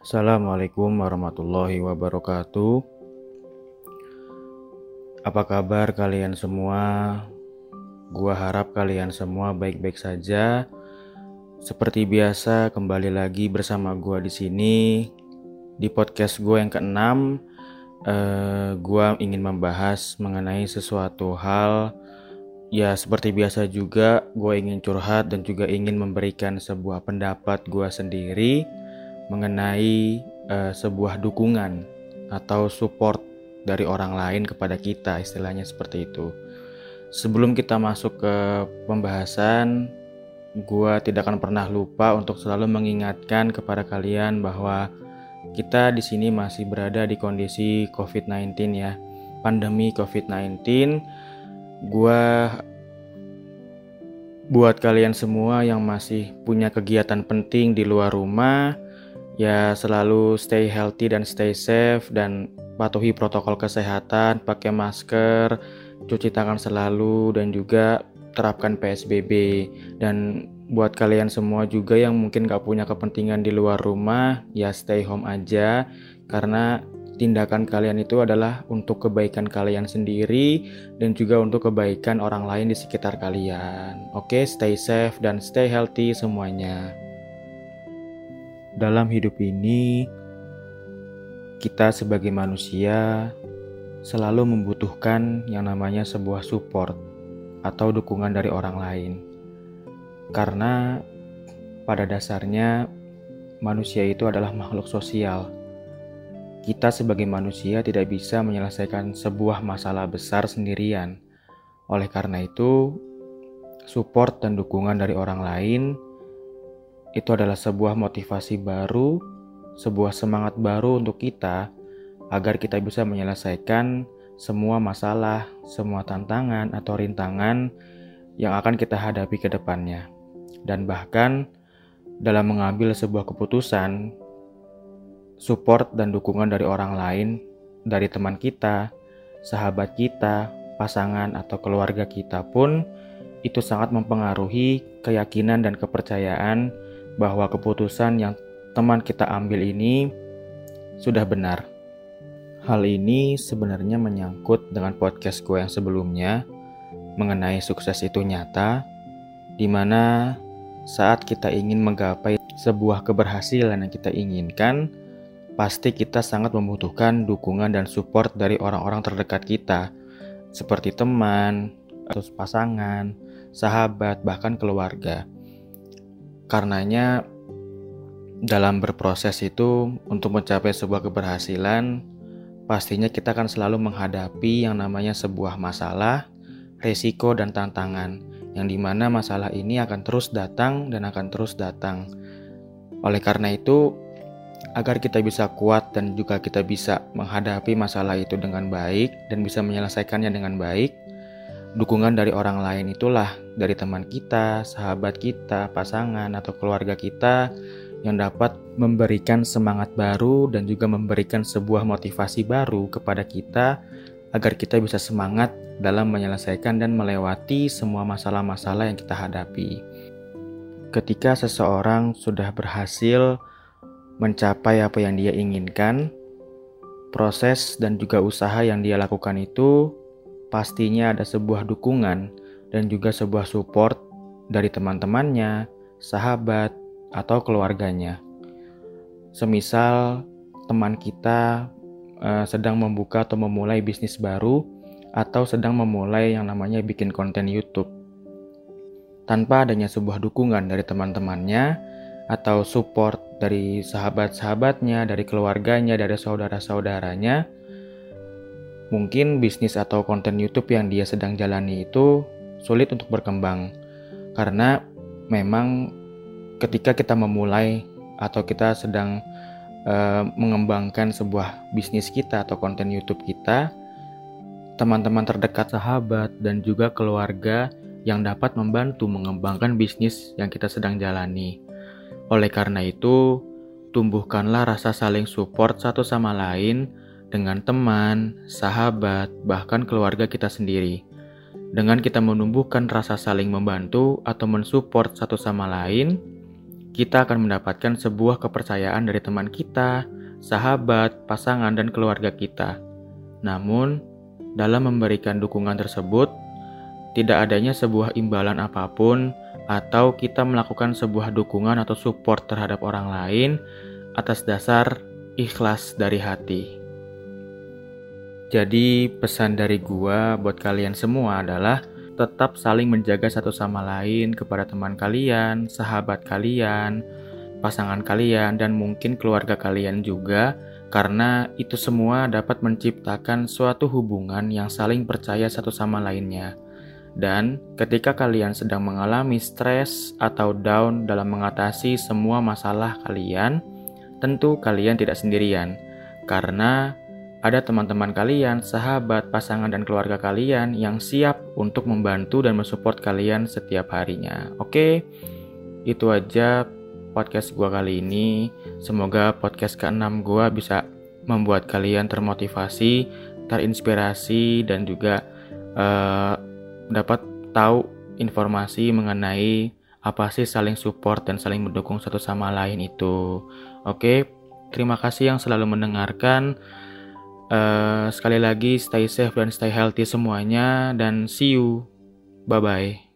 Assalamualaikum warahmatullahi wabarakatuh. Apa kabar kalian semua? Gua harap kalian semua baik-baik saja. Seperti biasa, kembali lagi bersama gua di sini di podcast gue yang keenam. Uh, gua ingin membahas mengenai sesuatu hal Ya seperti biasa juga gue ingin curhat dan juga ingin memberikan sebuah pendapat gue sendiri mengenai uh, sebuah dukungan atau support dari orang lain kepada kita istilahnya seperti itu. Sebelum kita masuk ke pembahasan, gue tidak akan pernah lupa untuk selalu mengingatkan kepada kalian bahwa kita di sini masih berada di kondisi COVID-19 ya, pandemi COVID-19 Gua buat kalian semua yang masih punya kegiatan penting di luar rumah, ya selalu stay healthy dan stay safe dan patuhi protokol kesehatan, pakai masker, cuci tangan selalu dan juga terapkan PSBB dan buat kalian semua juga yang mungkin gak punya kepentingan di luar rumah ya stay home aja karena tindakan kalian itu adalah untuk kebaikan kalian sendiri dan juga untuk kebaikan orang lain di sekitar kalian. Oke, stay safe dan stay healthy semuanya. Dalam hidup ini, kita sebagai manusia selalu membutuhkan yang namanya sebuah support atau dukungan dari orang lain. Karena pada dasarnya manusia itu adalah makhluk sosial kita sebagai manusia tidak bisa menyelesaikan sebuah masalah besar sendirian. Oleh karena itu, support dan dukungan dari orang lain itu adalah sebuah motivasi baru, sebuah semangat baru untuk kita agar kita bisa menyelesaikan semua masalah, semua tantangan atau rintangan yang akan kita hadapi ke depannya. Dan bahkan dalam mengambil sebuah keputusan, support dan dukungan dari orang lain, dari teman kita, sahabat kita, pasangan, atau keluarga kita pun itu sangat mempengaruhi keyakinan dan kepercayaan bahwa keputusan yang teman kita ambil ini sudah benar. Hal ini sebenarnya menyangkut dengan podcast gue yang sebelumnya mengenai sukses itu nyata, di mana saat kita ingin menggapai sebuah keberhasilan yang kita inginkan, pasti kita sangat membutuhkan dukungan dan support dari orang-orang terdekat kita, seperti teman, pasangan, sahabat, bahkan keluarga. Karenanya, dalam berproses itu, untuk mencapai sebuah keberhasilan, pastinya kita akan selalu menghadapi yang namanya sebuah masalah, resiko, dan tantangan, yang di mana masalah ini akan terus datang dan akan terus datang. Oleh karena itu, agar kita bisa kuat dan juga kita bisa menghadapi masalah itu dengan baik dan bisa menyelesaikannya dengan baik. Dukungan dari orang lain itulah dari teman kita, sahabat kita, pasangan, atau keluarga kita yang dapat memberikan semangat baru dan juga memberikan sebuah motivasi baru kepada kita agar kita bisa semangat dalam menyelesaikan dan melewati semua masalah-masalah yang kita hadapi. Ketika seseorang sudah berhasil mencapai apa yang dia inginkan, proses dan juga usaha yang dia lakukan itu pastinya ada sebuah dukungan dan juga sebuah support dari teman-temannya, sahabat, atau keluarganya. Semisal teman kita uh, sedang membuka atau memulai bisnis baru atau sedang memulai yang namanya bikin konten YouTube. Tanpa adanya sebuah dukungan dari teman-temannya, atau support dari sahabat-sahabatnya, dari keluarganya, dari saudara-saudaranya, mungkin bisnis atau konten YouTube yang dia sedang jalani itu sulit untuk berkembang. Karena memang ketika kita memulai atau kita sedang uh, mengembangkan sebuah bisnis kita atau konten YouTube kita, teman-teman terdekat sahabat dan juga keluarga yang dapat membantu mengembangkan bisnis yang kita sedang jalani. Oleh karena itu, tumbuhkanlah rasa saling support satu sama lain dengan teman, sahabat, bahkan keluarga kita sendiri. Dengan kita menumbuhkan rasa saling membantu atau mensupport satu sama lain, kita akan mendapatkan sebuah kepercayaan dari teman kita, sahabat, pasangan, dan keluarga kita. Namun, dalam memberikan dukungan tersebut, tidak adanya sebuah imbalan apa pun, atau kita melakukan sebuah dukungan atau support terhadap orang lain atas dasar ikhlas dari hati. Jadi, pesan dari gua buat kalian semua adalah tetap saling menjaga satu sama lain kepada teman kalian, sahabat kalian, pasangan kalian, dan mungkin keluarga kalian juga, karena itu semua dapat menciptakan suatu hubungan yang saling percaya satu sama lainnya. Dan ketika kalian sedang mengalami stres atau down dalam mengatasi semua masalah kalian, tentu kalian tidak sendirian, karena ada teman-teman kalian, sahabat, pasangan, dan keluarga kalian yang siap untuk membantu dan mensupport kalian setiap harinya. Oke, itu aja podcast gua kali ini. Semoga podcast ke-6 gua bisa membuat kalian termotivasi, terinspirasi, dan juga uh, dapat tahu informasi mengenai apa sih saling support dan saling mendukung satu sama lain itu. Oke, terima kasih yang selalu mendengarkan. Uh, sekali lagi stay safe dan stay healthy semuanya dan see you. Bye bye.